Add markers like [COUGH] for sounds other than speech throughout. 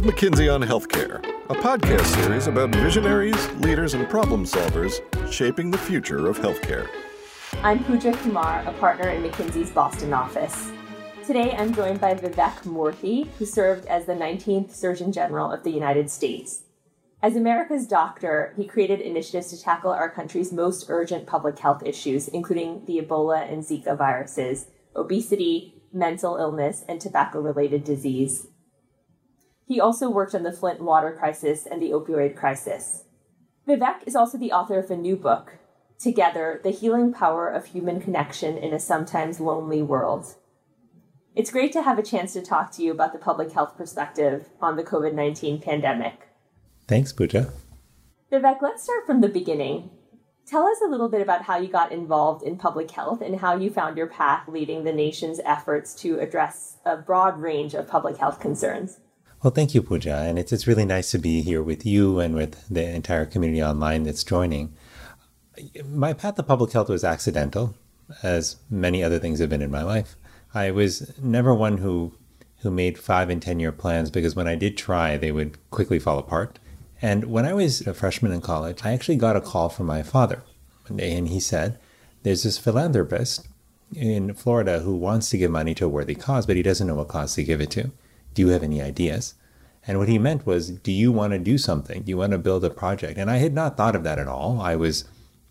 is McKinsey on Healthcare, a podcast series about visionaries, leaders, and problem solvers shaping the future of healthcare. I'm Pooja Kumar, a partner in McKinsey's Boston office. Today I'm joined by Vivek Murthy, who served as the 19th Surgeon General of the United States. As America's doctor, he created initiatives to tackle our country's most urgent public health issues, including the Ebola and Zika viruses, obesity, mental illness, and tobacco related disease. He also worked on the Flint water crisis and the opioid crisis. Vivek is also the author of a new book, Together The Healing Power of Human Connection in a Sometimes Lonely World. It's great to have a chance to talk to you about the public health perspective on the COVID 19 pandemic. Thanks, Pooja. Vivek, let's start from the beginning. Tell us a little bit about how you got involved in public health and how you found your path leading the nation's efforts to address a broad range of public health concerns. Well, thank you, Pooja. And it's, it's really nice to be here with you and with the entire community online that's joining. My path to public health was accidental, as many other things have been in my life. I was never one who who made five and ten year plans because when I did try, they would quickly fall apart. And when I was a freshman in college, I actually got a call from my father one day, and he said, "There's this philanthropist in Florida who wants to give money to a worthy cause, but he doesn't know what cause to give it to." Do you have any ideas? And what he meant was, Do you want to do something? Do you want to build a project? And I had not thought of that at all. I was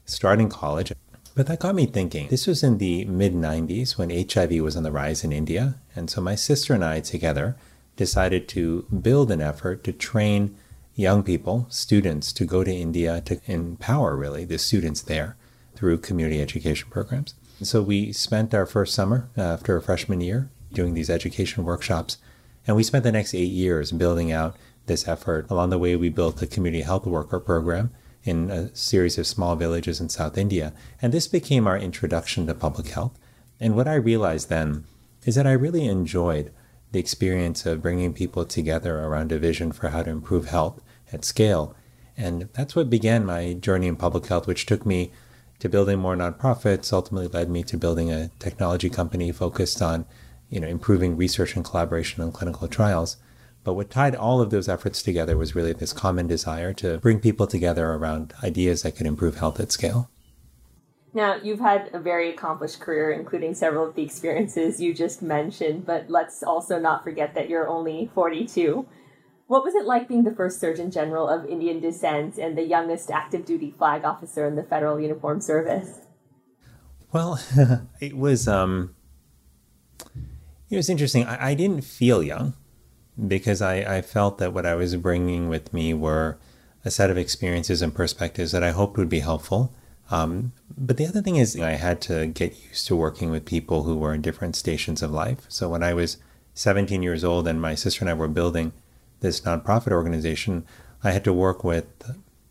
starting college. But that got me thinking. This was in the mid 90s when HIV was on the rise in India. And so my sister and I together decided to build an effort to train young people, students, to go to India to empower really the students there through community education programs. And so we spent our first summer uh, after a freshman year doing these education workshops and we spent the next eight years building out this effort. Along the way, we built the community health worker program in a series of small villages in South India. And this became our introduction to public health. And what I realized then is that I really enjoyed the experience of bringing people together around a vision for how to improve health at scale. And that's what began my journey in public health, which took me to building more nonprofits, ultimately led me to building a technology company focused on you know, improving research and collaboration on clinical trials. But what tied all of those efforts together was really this common desire to bring people together around ideas that could improve health at scale. Now, you've had a very accomplished career, including several of the experiences you just mentioned, but let's also not forget that you're only 42. What was it like being the first Surgeon General of Indian descent and the youngest active duty flag officer in the Federal Uniform Service? Well, [LAUGHS] it was um, it was interesting. I, I didn't feel young because I, I felt that what I was bringing with me were a set of experiences and perspectives that I hoped would be helpful. Um, but the other thing is, I had to get used to working with people who were in different stations of life. So when I was 17 years old and my sister and I were building this nonprofit organization, I had to work with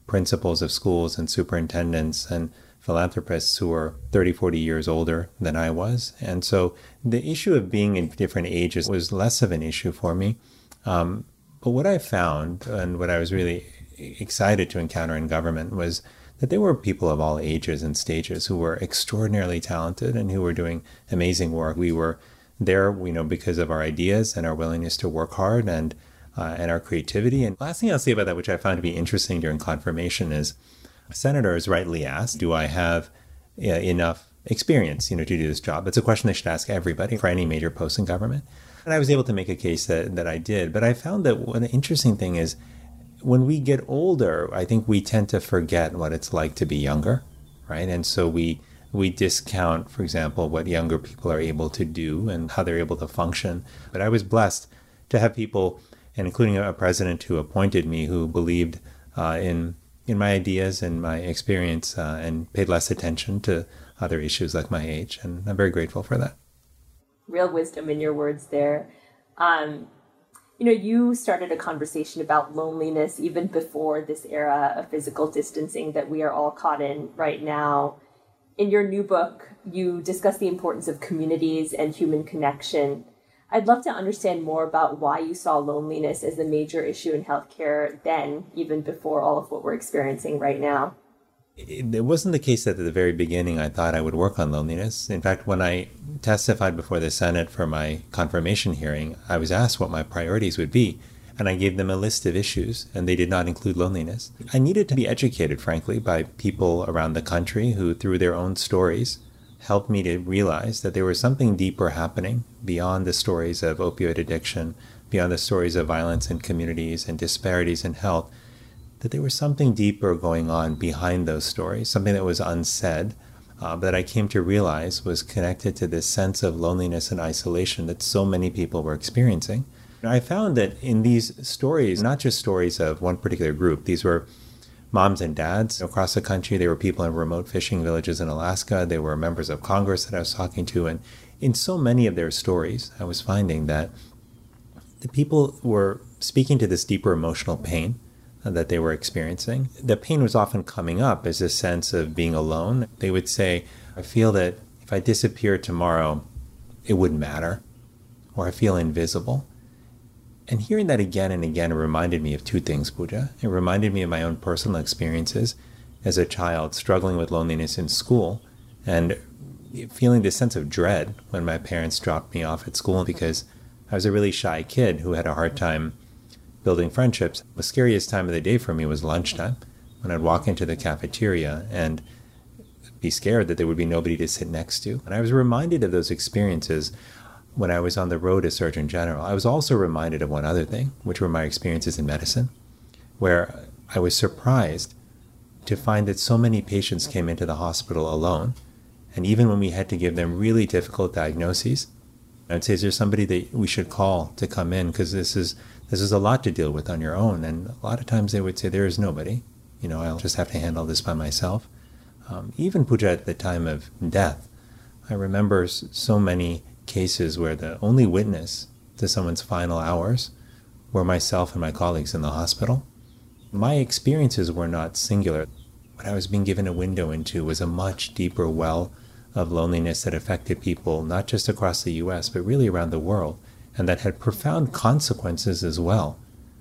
principals of schools and superintendents and philanthropists who were 30, 40 years older than I was. And so the issue of being in different ages was less of an issue for me. Um, but what I found and what I was really excited to encounter in government was that there were people of all ages and stages who were extraordinarily talented and who were doing amazing work. We were there, you know, because of our ideas and our willingness to work hard and uh, and our creativity. And last thing I'll say about that, which I found to be interesting during confirmation, is senators rightly asked, do I have uh, enough experience, you know, to do this job? It's a question they should ask everybody for any major post in government. And I was able to make a case that, that I did. But I found that one interesting thing is when we get older, I think we tend to forget what it's like to be younger, right? And so we we discount, for example, what younger people are able to do and how they're able to function. But I was blessed to have people, and including a president who appointed me, who believed uh, in in my ideas and my experience uh, and paid less attention to other issues like my age. And I'm very grateful for that. Real wisdom in your words there. Um, you know, you started a conversation about loneliness even before this era of physical distancing that we are all caught in right now. In your new book, you discuss the importance of communities and human connection. I'd love to understand more about why you saw loneliness as a major issue in healthcare then, even before all of what we're experiencing right now. It wasn't the case that at the very beginning I thought I would work on loneliness. In fact, when I testified before the Senate for my confirmation hearing, I was asked what my priorities would be. and I gave them a list of issues, and they did not include loneliness. I needed to be educated, frankly, by people around the country who, through their own stories, helped me to realize that there was something deeper happening beyond the stories of opioid addiction, beyond the stories of violence in communities and disparities in health, that there was something deeper going on behind those stories, something that was unsaid. Uh, that I came to realize was connected to this sense of loneliness and isolation that so many people were experiencing. I found that in these stories, not just stories of one particular group, these were moms and dads across the country. They were people in remote fishing villages in Alaska. They were members of Congress that I was talking to. And in so many of their stories, I was finding that the people were speaking to this deeper emotional pain that they were experiencing. The pain was often coming up as a sense of being alone. They would say, I feel that if I disappear tomorrow, it wouldn't matter, or I feel invisible. And hearing that again and again reminded me of two things, Pooja. It reminded me of my own personal experiences as a child struggling with loneliness in school and feeling this sense of dread when my parents dropped me off at school because I was a really shy kid who had a hard time building friendships. The scariest time of the day for me was lunchtime when I'd walk into the cafeteria and be scared that there would be nobody to sit next to. And I was reminded of those experiences when I was on the road as Surgeon General, I was also reminded of one other thing, which were my experiences in medicine, where I was surprised to find that so many patients came into the hospital alone. And even when we had to give them really difficult diagnoses, I'd say, is there somebody that we should call to come in? Because this is, this is a lot to deal with on your own. And a lot of times they would say, there is nobody. You know, I'll just have to handle this by myself. Um, even Pooja at the time of death, I remember so many cases where the only witness to someone's final hours were myself and my colleagues in the hospital. My experiences were not singular. What I was being given a window into was a much deeper well of loneliness that affected people not just across the US, but really around the world, and that had profound consequences as well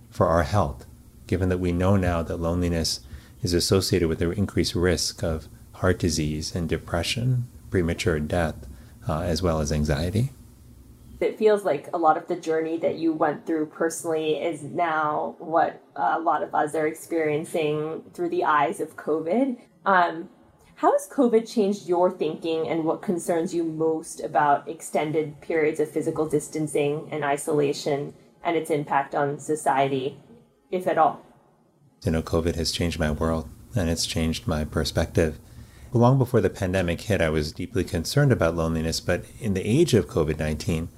for our health, given that we know now that loneliness is associated with an increased risk of heart disease and depression, premature death, uh, as well as anxiety. It feels like a lot of the journey that you went through personally is now what a lot of us are experiencing through the eyes of COVID. Um, how has COVID changed your thinking and what concerns you most about extended periods of physical distancing and isolation and its impact on society, if at all? You know, COVID has changed my world and it's changed my perspective long before the pandemic hit, I was deeply concerned about loneliness. But in the age of COVID 19,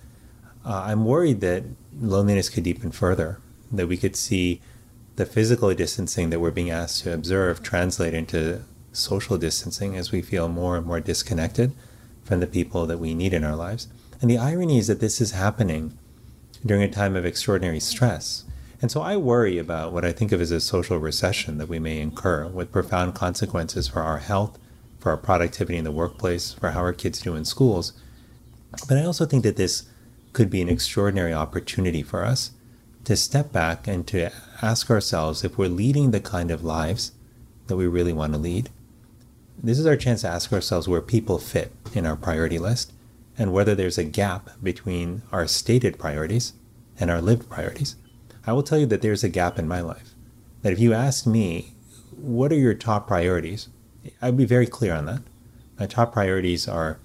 uh, I'm worried that loneliness could deepen further, that we could see the physical distancing that we're being asked to observe translate into social distancing as we feel more and more disconnected from the people that we need in our lives. And the irony is that this is happening during a time of extraordinary stress. And so I worry about what I think of as a social recession that we may incur with profound consequences for our health for our productivity in the workplace, for how our kids do in schools. But I also think that this could be an extraordinary opportunity for us to step back and to ask ourselves if we're leading the kind of lives that we really want to lead. This is our chance to ask ourselves where people fit in our priority list and whether there's a gap between our stated priorities and our lived priorities. I will tell you that there's a gap in my life. That if you ask me, what are your top priorities? I'd be very clear on that. My top priorities are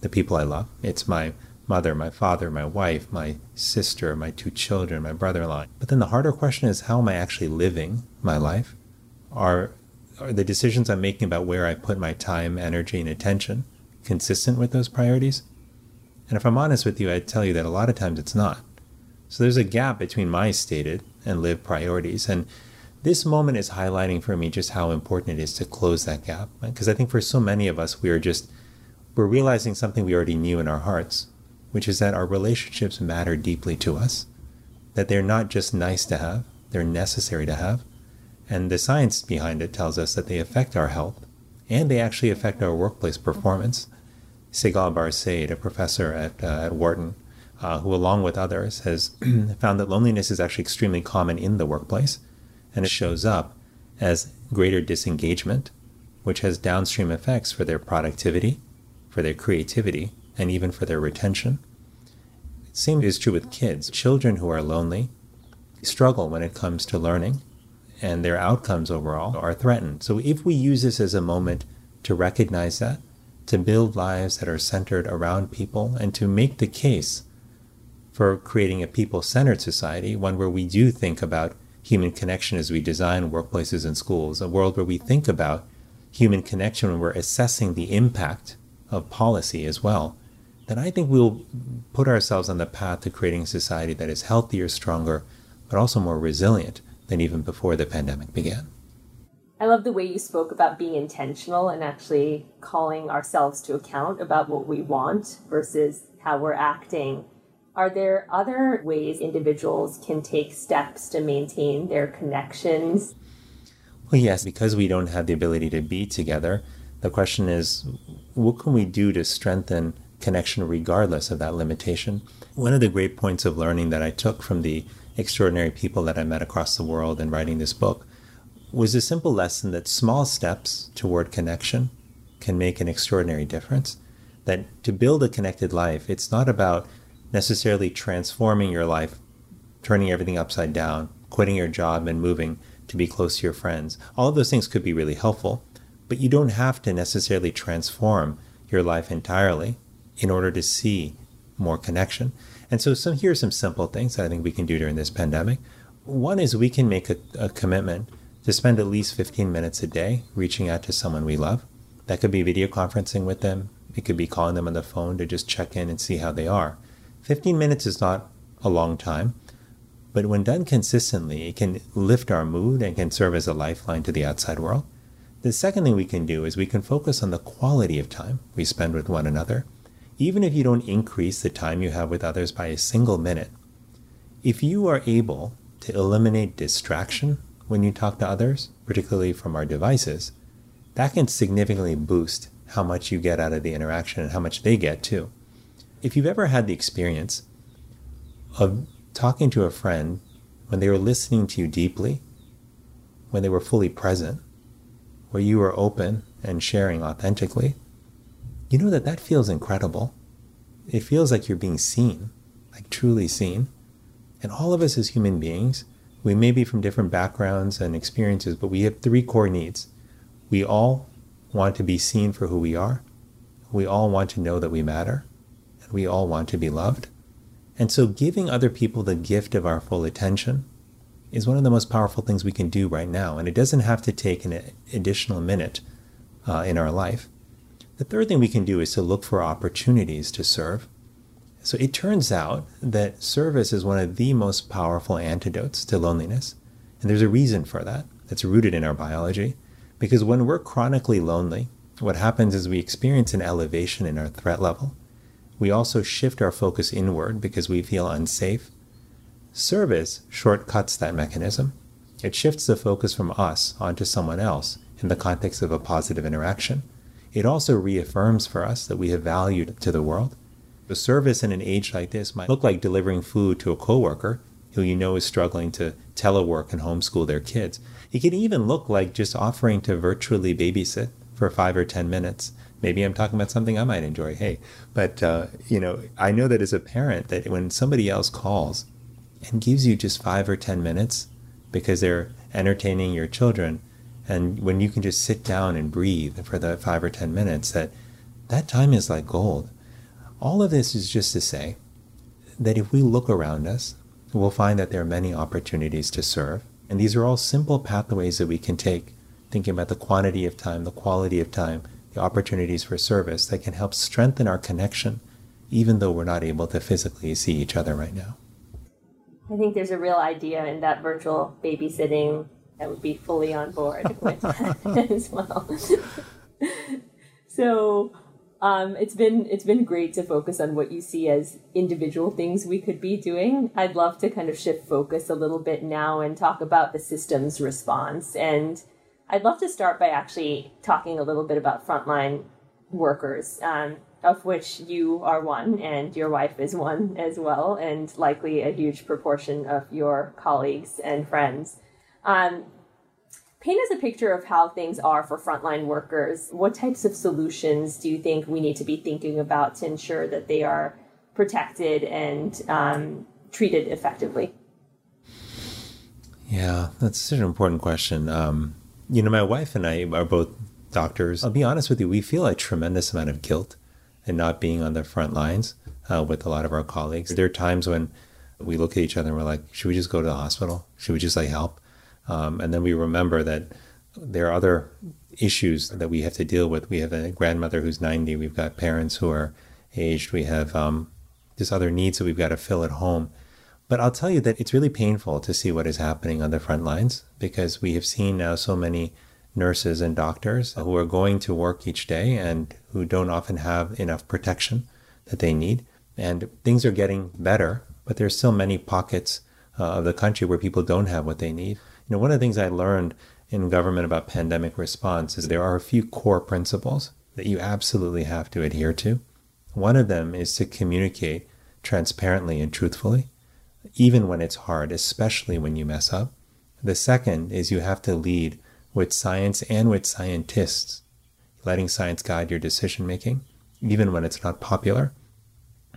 the people I love. It's my mother, my father, my wife, my sister, my two children, my brother in law. But then the harder question is how am I actually living my life? Are, are the decisions I'm making about where I put my time, energy, and attention consistent with those priorities? And if I'm honest with you, I'd tell you that a lot of times it's not. So there's a gap between my stated and lived priorities. And this moment is highlighting for me just how important it is to close that gap. Because I think for so many of us, we are just, we're realizing something we already knew in our hearts, which is that our relationships matter deeply to us, that they're not just nice to have, they're necessary to have. And the science behind it tells us that they affect our health and they actually affect our workplace performance. Sigal Barsade, a professor at, uh, at Wharton, uh, who, along with others, has [CLEARS THROAT] found that loneliness is actually extremely common in the workplace and it shows up as greater disengagement, which has downstream effects for their productivity, for their creativity, and even for their retention. Same is true with kids. Children who are lonely struggle when it comes to learning and their outcomes overall are threatened. So if we use this as a moment to recognize that, to build lives that are centered around people, and to make the case for creating a people centered society, one where we do think about human connection as we design workplaces and schools, a world where we think about human connection when we're assessing the impact of policy as well, then I think we'll put ourselves on the path to creating a society that is healthier, stronger, but also more resilient than even before the pandemic began. I love the way you spoke about being intentional and actually calling ourselves to account about what we want versus how we're acting. Are there other ways individuals can take steps to maintain their connections? Well, yes, because we don't have the ability to be together, the question is what can we do to strengthen connection regardless of that limitation? One of the great points of learning that I took from the extraordinary people that I met across the world in writing this book was a simple lesson that small steps toward connection can make an extraordinary difference. That to build a connected life, it's not about necessarily transforming your life, turning everything upside down, quitting your job and moving to be close to your friends. All of those things could be really helpful, but you don't have to necessarily transform your life entirely in order to see more connection. And so some here are some simple things that I think we can do during this pandemic. One is we can make a, a commitment to spend at least 15 minutes a day reaching out to someone we love. That could be video conferencing with them. It could be calling them on the phone to just check in and see how they are. 15 minutes is not a long time, but when done consistently, it can lift our mood and can serve as a lifeline to the outside world. The second thing we can do is we can focus on the quality of time we spend with one another even if you don't increase the time you have with others by a single minute, if you are able to eliminate distraction when you talk to others, particularly from our devices, that can significantly boost how much you get out of the interaction and how much they get too. If you've ever had the experience of talking to a friend when they were listening to you deeply, when they were fully present, where you were open and sharing authentically, you know that that feels incredible. It feels like you're being seen, like truly seen. And all of us as human beings, we may be from different backgrounds and experiences, but we have three core needs. We all want to be seen for who we are. We all want to know that we matter. We all want to be loved. And so giving other people the gift of our full attention is one of the most powerful things we can do right now. And it doesn't have to take an additional minute uh, in our life. The third thing we can do is to look for opportunities to serve. So it turns out that service is one of the most powerful antidotes to loneliness. And there's a reason for that that's rooted in our biology. Because when we're chronically lonely, what happens is we experience an elevation in our threat level. We also shift our focus inward because we feel unsafe. Service shortcuts that mechanism. It shifts the focus from us onto someone else in the context of a positive interaction. It also reaffirms for us that we have value to the world. The service in an age like this might look like delivering food to a coworker who you know is struggling to telework and homeschool their kids. It can even look like just offering to virtually babysit for five or 10 minutes. Maybe I'm talking about something I might enjoy. Hey, but, uh, you know, I know that as a parent, that when somebody else calls and gives you just five or 10 minutes because they're entertaining your children, and when you can just sit down and breathe for the five or 10 minutes, that that time is like gold. All of this is just to say that if we look around us, we'll find that there are many opportunities to serve. And these are all simple pathways that we can take, thinking about the quantity of time, the quality of time, the opportunities for service that can help strengthen our connection, even though we're not able to physically see each other right now. I think there's a real idea in that virtual babysitting that would be fully on board [LAUGHS] with as well. so um, it's been it's been great to focus on what you see as individual things we could be doing. I'd love to kind of shift focus a little bit now and talk about the systems response. And I'd love to start by actually talking a little bit about frontline workers, um, of which you are one and your wife is one as well, and likely a huge proportion of your colleagues and friends. Um, paint us a picture of how things are for frontline workers. What types of solutions do you think we need to be thinking about to ensure that they are protected and um, treated effectively? Yeah, that's such an important question. Um, you know, my wife and I are both doctors. I'll be honest with you, we feel a tremendous amount of guilt in not being on the front lines uh, with a lot of our colleagues. There are times when we look at each other and we're like, should we just go to the hospital? Should we just like help? Um, and then we remember that there are other issues that we have to deal with. We have a grandmother who's 90. We've got parents who are aged. We have um, just other needs that we've got to fill at home. But I'll tell you that it's really painful to see what is happening on the front lines because we have seen now so many nurses and doctors who are going to work each day and who don't often have enough protection that they need. And things are getting better, but there's still many pockets uh, of the country where people don't have what they need. You know, one of the things I learned in government about pandemic response is there are a few core principles that you absolutely have to adhere to. One of them is to communicate transparently and truthfully even when it's hard, especially when you mess up. The second is you have to lead with science and with scientists, letting science guide your decision making, even when it's not popular.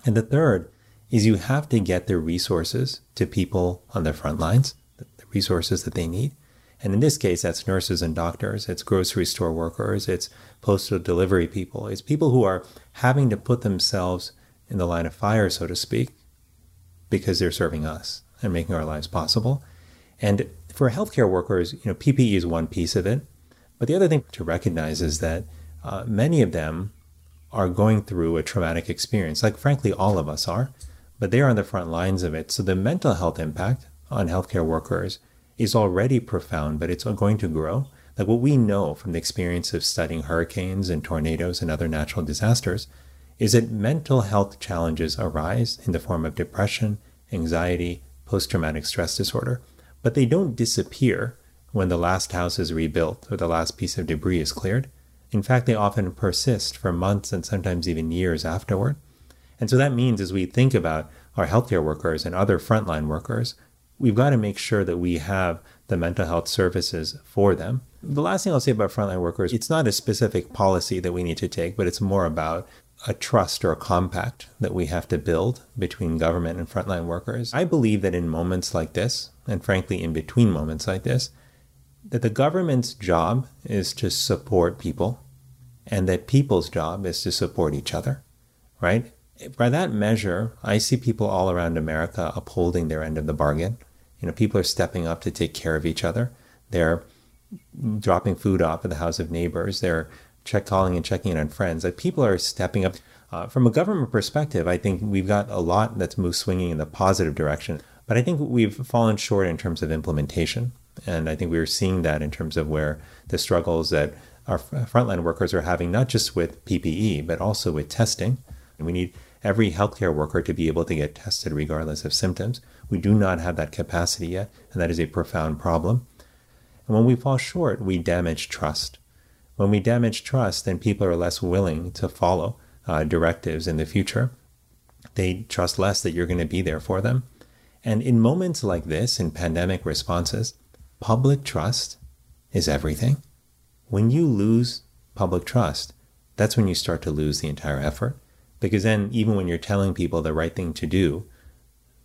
And the third is you have to get the resources to people on the front lines, the resources that they need. And in this case, that's nurses and doctors, it's grocery store workers, it's postal delivery people, it's people who are having to put themselves in the line of fire, so to speak, because they're serving us and making our lives possible. And for healthcare workers, you know, PPE is one piece of it. But the other thing to recognize is that uh, many of them are going through a traumatic experience, like frankly, all of us are, but they're on the front lines of it. So the mental health impact on healthcare workers is already profound, but it's going to grow. Like what we know from the experience of studying hurricanes and tornadoes and other natural disasters is that mental health challenges arise in the form of depression, anxiety, post traumatic stress disorder, but they don't disappear when the last house is rebuilt or the last piece of debris is cleared. In fact, they often persist for months and sometimes even years afterward. And so that means as we think about our healthcare workers and other frontline workers, we've got to make sure that we have the mental health services for them. The last thing I'll say about frontline workers, it's not a specific policy that we need to take, but it's more about a trust or a compact that we have to build between government and frontline workers. I believe that in moments like this, and frankly, in between moments like this, that the government's job is to support people and that people's job is to support each other, right? By that measure, I see people all around America upholding their end of the bargain. You know, people are stepping up to take care of each other. They're dropping food off at the house of neighbors. They're check calling and checking in on friends. Like people are stepping up. Uh, from a government perspective, I think we've got a lot that's moved swinging in the positive direction, but I think we've fallen short in terms of implementation. And I think we are seeing that in terms of where the struggles that our frontline workers are having, not just with PPE, but also with testing. And we need every healthcare worker to be able to get tested regardless of symptoms. We do not have that capacity yet, and that is a profound problem. And when we fall short, we damage trust. When we damage trust, then people are less willing to follow uh, directives in the future. They trust less that you're going to be there for them. And in moments like this, in pandemic responses, public trust is everything. When you lose public trust, that's when you start to lose the entire effort. Because then, even when you're telling people the right thing to do,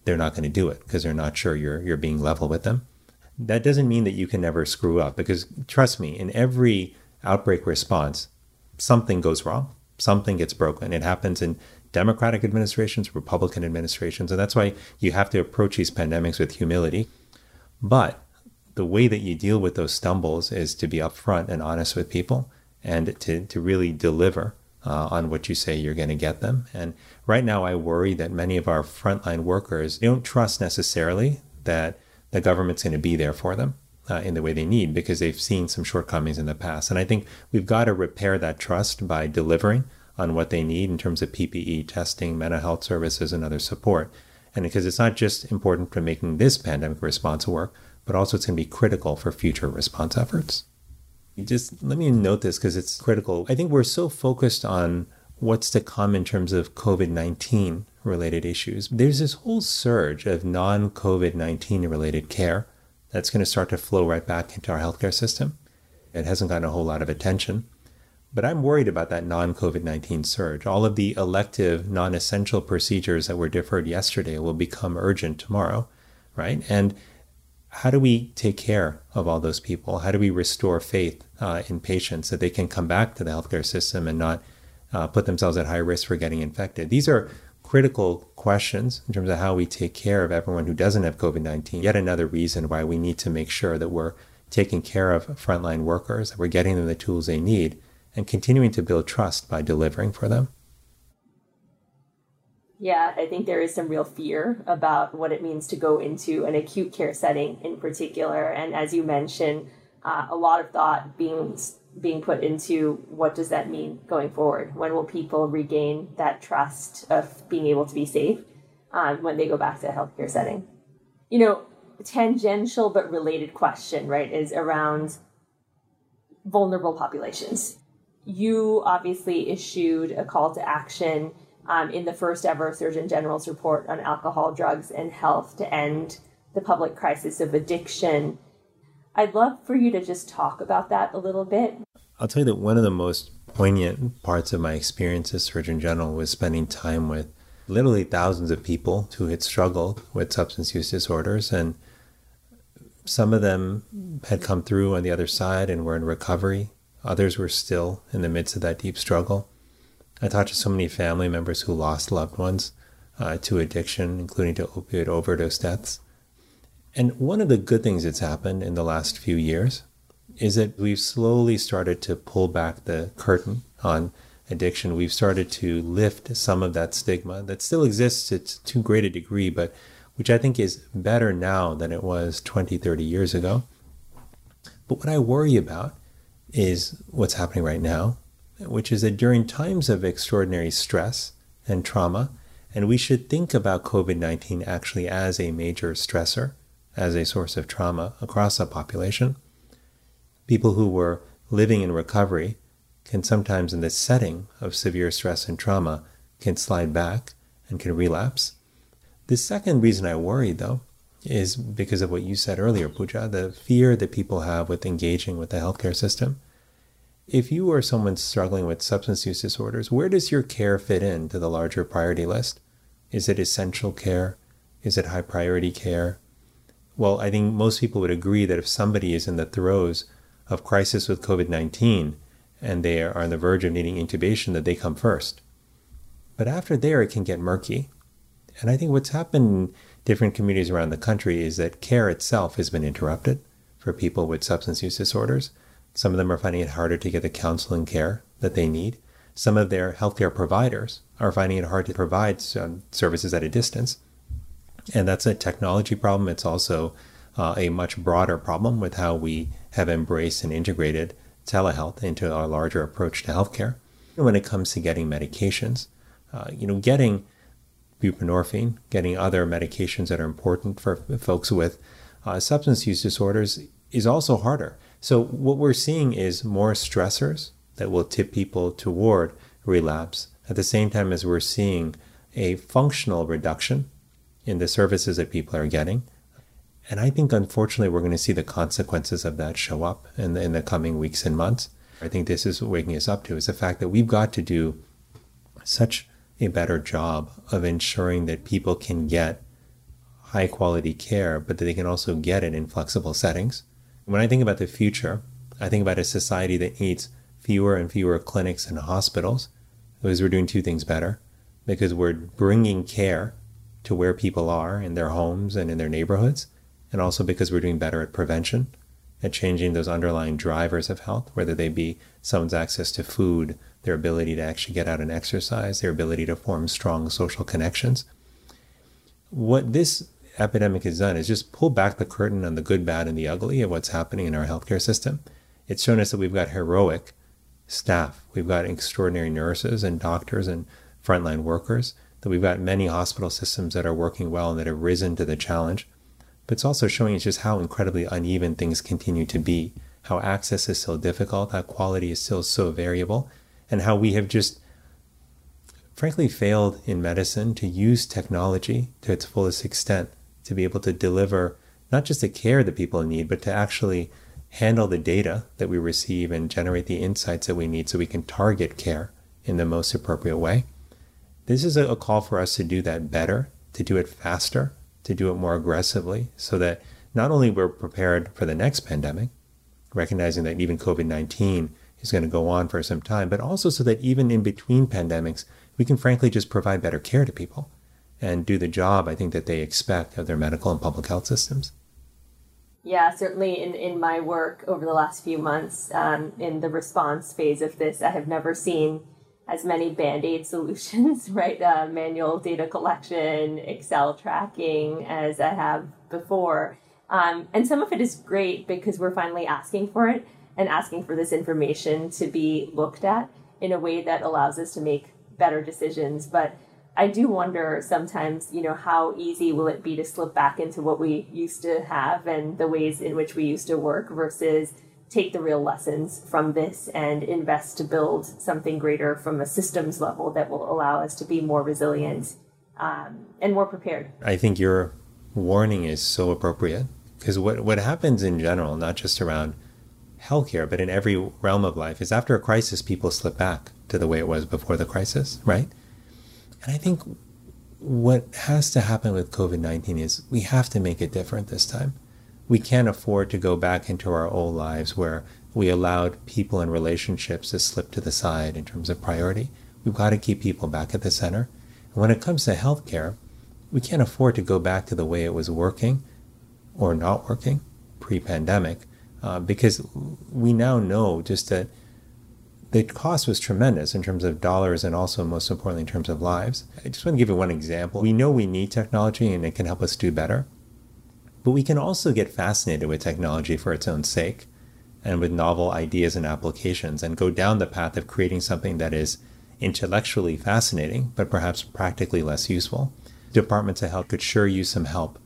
they're not going to do it because they're not sure you're, you're being level with them. That doesn't mean that you can never screw up because trust me, in every outbreak response, something goes wrong, something gets broken. It happens in Democratic administrations, Republican administrations, and that's why you have to approach these pandemics with humility. But the way that you deal with those stumbles is to be upfront and honest with people and to, to really deliver uh, on what you say you're going to get them. And right now, I worry that many of our frontline workers don't trust necessarily that the government's going to be there for them uh, in the way they need because they've seen some shortcomings in the past. And I think we've got to repair that trust by delivering on what they need in terms of PPE testing, mental health services, and other support. And because it's not just important for making this pandemic response work, but also it's going to be critical for future response efforts. Just let me note this because it's critical. I think we're so focused on what's to come in terms of COVID 19 related issues. There's this whole surge of non COVID 19 related care that's going to start to flow right back into our healthcare system. It hasn't gotten a whole lot of attention. But I'm worried about that non COVID 19 surge. All of the elective, non essential procedures that were deferred yesterday will become urgent tomorrow, right? And how do we take care of all those people? How do we restore faith uh, in patients that they can come back to the healthcare system and not uh, put themselves at high risk for getting infected? These are critical questions in terms of how we take care of everyone who doesn't have COVID 19. Yet another reason why we need to make sure that we're taking care of frontline workers, that we're getting them the tools they need, and continuing to build trust by delivering for them. Yeah, I think there is some real fear about what it means to go into an acute care setting in particular. And as you mentioned, uh, a lot of thought being being put into what does that mean going forward? When will people regain that trust of being able to be safe um, when they go back to a healthcare setting? You know, tangential but related question, right, is around vulnerable populations. You obviously issued a call to action um, in the first ever Surgeon General's report on alcohol, drugs, and health to end the public crisis of addiction. I'd love for you to just talk about that a little bit. I'll tell you that one of the most poignant parts of my experience as Surgeon General was spending time with literally thousands of people who had struggled with substance use disorders. And some of them had come through on the other side and were in recovery. Others were still in the midst of that deep struggle. I talked to so many family members who lost loved ones uh, to addiction, including to opioid overdose deaths. And one of the good things that's happened in the last few years is that we've slowly started to pull back the curtain on addiction. We've started to lift some of that stigma that still exists to too great a degree, but which I think is better now than it was 20, 30 years ago. But what I worry about is what's happening right now, which is that during times of extraordinary stress and trauma, and we should think about COVID 19 actually as a major stressor, as a source of trauma across a population. People who were living in recovery can sometimes, in the setting of severe stress and trauma, can slide back and can relapse. The second reason I worry, though, is because of what you said earlier, Pooja, the fear that people have with engaging with the healthcare system if you are someone struggling with substance use disorders, where does your care fit into the larger priority list? Is it essential care? Is it high priority care? Well, I think most people would agree that if somebody is in the throes of crisis with COVID 19 and they are on the verge of needing intubation, that they come first. But after there, it can get murky. And I think what's happened in different communities around the country is that care itself has been interrupted for people with substance use disorders. Some of them are finding it harder to get the counseling care that they need. Some of their healthcare providers are finding it hard to provide services at a distance. And that's a technology problem. It's also uh, a much broader problem with how we have embraced and integrated telehealth into our larger approach to healthcare. When it comes to getting medications, uh, you know, getting buprenorphine, getting other medications that are important for folks with uh, substance use disorders is also harder. So, what we're seeing is more stressors that will tip people toward relapse at the same time as we're seeing a functional reduction in the services that people are getting. And I think, unfortunately, we're going to see the consequences of that show up in the, in the coming weeks and months. I think this is waking us up to is the fact that we've got to do such a better job of ensuring that people can get high quality care, but that they can also get it in flexible settings. When I think about the future, I think about a society that needs fewer and fewer clinics and hospitals because we're doing two things better. Because we're bringing care to where people are in their homes and in their neighborhoods, and also because we're doing better at prevention, at changing those underlying drivers of health, whether they be someone's access to food, their ability to actually get out and exercise, their ability to form strong social connections. What this epidemic has done is just pull back the curtain on the good, bad, and the ugly of what's happening in our healthcare system. It's shown us that we've got heroic staff, we've got extraordinary nurses and doctors and frontline workers, that we've got many hospital systems that are working well and that have risen to the challenge. But it's also showing us just how incredibly uneven things continue to be, how access is still difficult, how quality is still so variable, and how we have just frankly failed in medicine to use technology to its fullest extent to be able to deliver not just the care that people need, but to actually handle the data that we receive and generate the insights that we need so we can target care in the most appropriate way. This is a, call for us to do that better, to do it faster, to do it more aggressively, so that not only we're prepared for the next pandemic, recognizing that even COVID 19 is going to go on for some time, but also so that even in between pandemics, we can frankly just provide better care to people and do the job I think that they expect of their medical and public health systems. Yeah, certainly in, in my work over the last few months, um, in the response phase of this, I have never seen as many band aid solutions, [LAUGHS] right? Uh, manual data collection, Excel tracking as I have before. Um, and some of it is great because we're finally asking for it and asking for this information to be looked at in a way that allows us to make better decisions. But I do wonder sometimes, you know, how easy will it be to slip back into what we used to have and the ways in which we used to work versus take the real lessons from this and invest to build something greater from a systems level that will allow us to be more resilient um, and more prepared. I think your warning is so appropriate because what, what happens in general, not just around healthcare, but in every realm of life, is after a crisis, people slip back to the way it was before the crisis, right? And I think what has to happen with COVID 19 is we have to make it different this time. We can't afford to go back into our old lives where we allowed people and relationships to slip to the side in terms of priority. We've got to keep people back at the center. And when it comes to healthcare, we can't afford to go back to the way it was working or not working pre pandemic uh, because we now know just that the cost was tremendous in terms of dollars and also, most importantly, in terms of lives. I just want to give you one example. We know we need technology and it can help us do better, but we can also get fascinated with technology for its own sake and with novel ideas and applications and go down the path of creating something that is intellectually fascinating, but perhaps practically less useful. Departments of health could sure use some help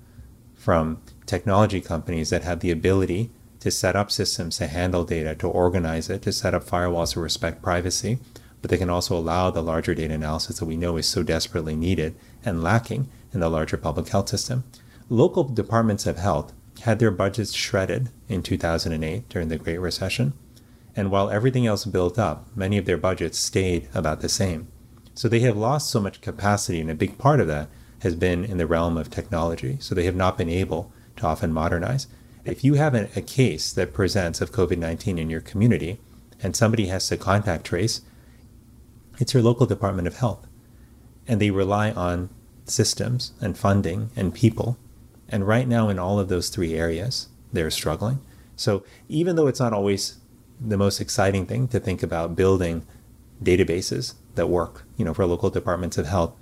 from technology companies that have the ability to set up systems to handle data, to organize it, to set up firewalls to respect privacy, but they can also allow the larger data analysis that we know is so desperately needed and lacking in the larger public health system. Local departments of health had their budgets shredded in 2008 during the Great Recession, and while everything else built up, many of their budgets stayed about the same. So they have lost so much capacity, and a big part of that has been in the realm of technology. So they have not been able to often modernize. If you have a, case that presents of COVID 19 in your community and somebody has to contact trace, it's your local Department of Health. And they rely on systems and funding and people. And right now, in all of those three areas, they're struggling. So even though it's not always the most exciting thing to think about building databases that work, you know, for local departments of health,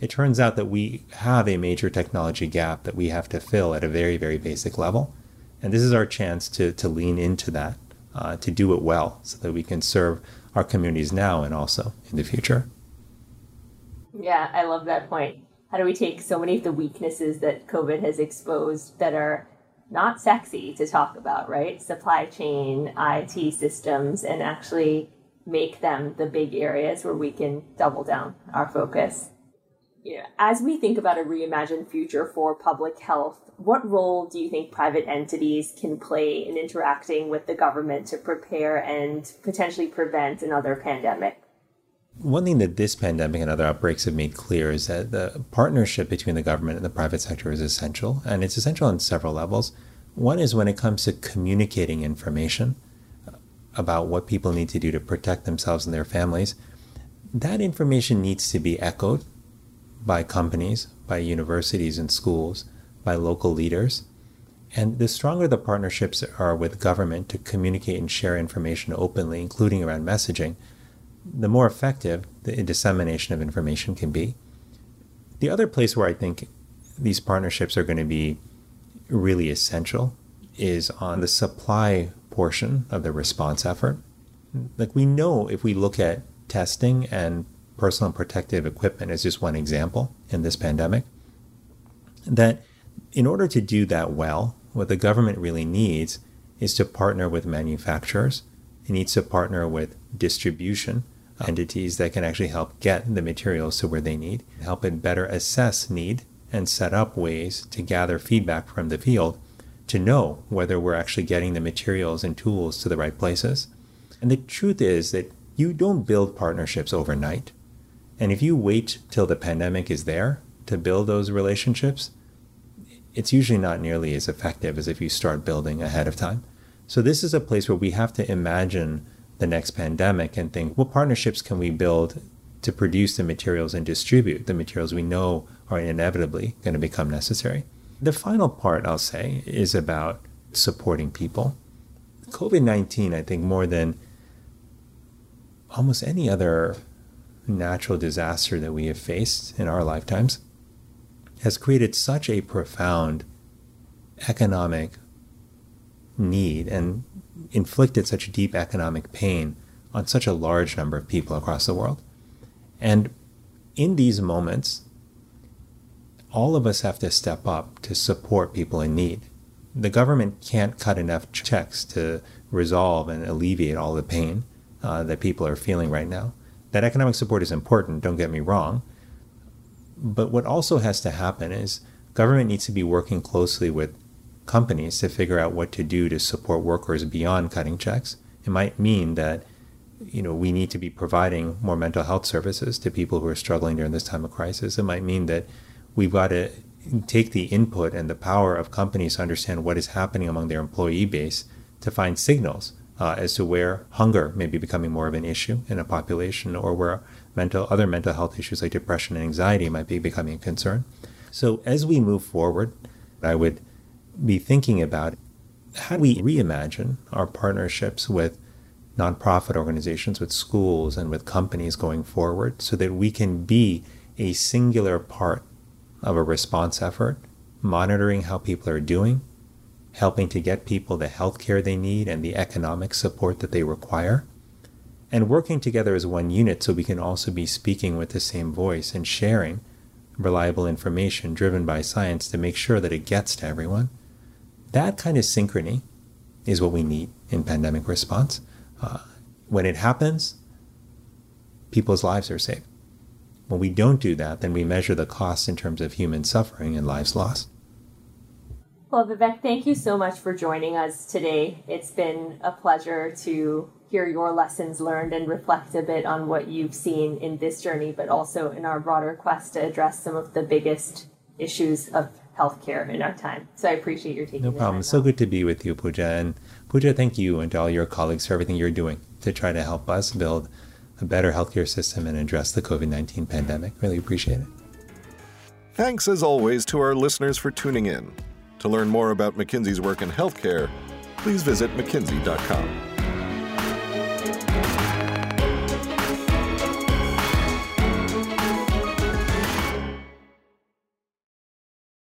it turns out that we have a major technology gap that we have to fill at a very, very basic level. And this is our chance to, to lean into that, uh, to do it well, so that we can serve our communities now and also in the future. Yeah, I love that point. How do we take so many of the weaknesses that COVID has exposed that are not sexy to talk about, right? Supply chain, IT systems, and actually make them the big areas where we can double down our focus you know, as we think about a reimagined future for public health, what role do you think private entities can play in interacting with the government to prepare and potentially prevent another pandemic? One thing that this pandemic and other outbreaks have made clear is that the partnership between the government and the private sector is essential, and it's essential on several levels. One is when it comes to communicating information about what people need to do to protect themselves and their families. That information needs to be echoed by companies, by universities and schools, by local leaders. And the stronger the partnerships are with government to communicate and share information openly, including around messaging, the more effective the dissemination of information can be. The other place where I think these partnerships are going to be really essential is on the supply portion of the response effort. Like we know if we look at testing and personal protective equipment as just one example in this pandemic. That in order to do that well, what the government really needs is to partner with manufacturers. It needs to partner with distribution Oh. entities that can actually help get the materials to where they need, help it better assess need, and set up ways to gather feedback from the field to know whether we're actually getting the materials and tools to the right places. And the truth is that you don't build partnerships overnight. And if you wait till the pandemic is there to build those relationships, it's usually not nearly as effective as if you start building ahead of time. So, this is a place where we have to imagine the next pandemic and think what partnerships can we build to produce the materials and distribute the materials we know are inevitably going to become necessary. The final part, I'll say, is about supporting people. COVID 19, I think, more than almost any other natural disaster that we have faced in our lifetimes, has created such a profound economic need and inflicted such deep economic pain on such a large number of people across the world. And in these moments, all of us have to step up to support people in need. The government can't cut enough checks to resolve and alleviate all the pain uh, that people are feeling right now. That economic support is important, don't get me wrong. But what also has to happen is government needs to be working closely with companies to figure out what to do to support workers beyond cutting checks. It might mean that you know we need to be providing more mental health services to people who are struggling during this time of crisis. It might mean that we've got to take the input and the power of companies to understand what is happening among their employee base to find signals uh, as to where hunger may be becoming more of an issue in a population or where mental other mental health issues like depression and anxiety might be becoming a concern. So as we move forward, I would be thinking about how do we reimagine our partnerships with nonprofit organizations, with schools, and with companies going forward so that we can be a singular part of a response effort, monitoring how people are doing, helping to get people the health care they need and the economic support that they require, and working together as one unit so we can also be speaking with the same voice and sharing reliable information driven by science to make sure that it gets to everyone. That kind of synchrony is what we need in pandemic response. Uh, when it happens, people's lives are saved. When we don't do that, then we measure the costs in terms of human suffering and lives lost. Well, Vivek, thank you so much for joining us today. It's been a pleasure to hear your lessons learned and reflect a bit on what you've seen in this journey, but also in our broader quest to address some of the biggest issues of healthcare in our time. So I appreciate your taking no problem. So good to be with you, Pooja. And Pooja, thank you and to all your colleagues for everything you're doing to try to help us build a better healthcare system and address the COVID 19 pandemic. Really appreciate it. Thanks, as always, to our listeners for tuning in. To learn more about McKinsey's work in healthcare, please visit mckinsey.com.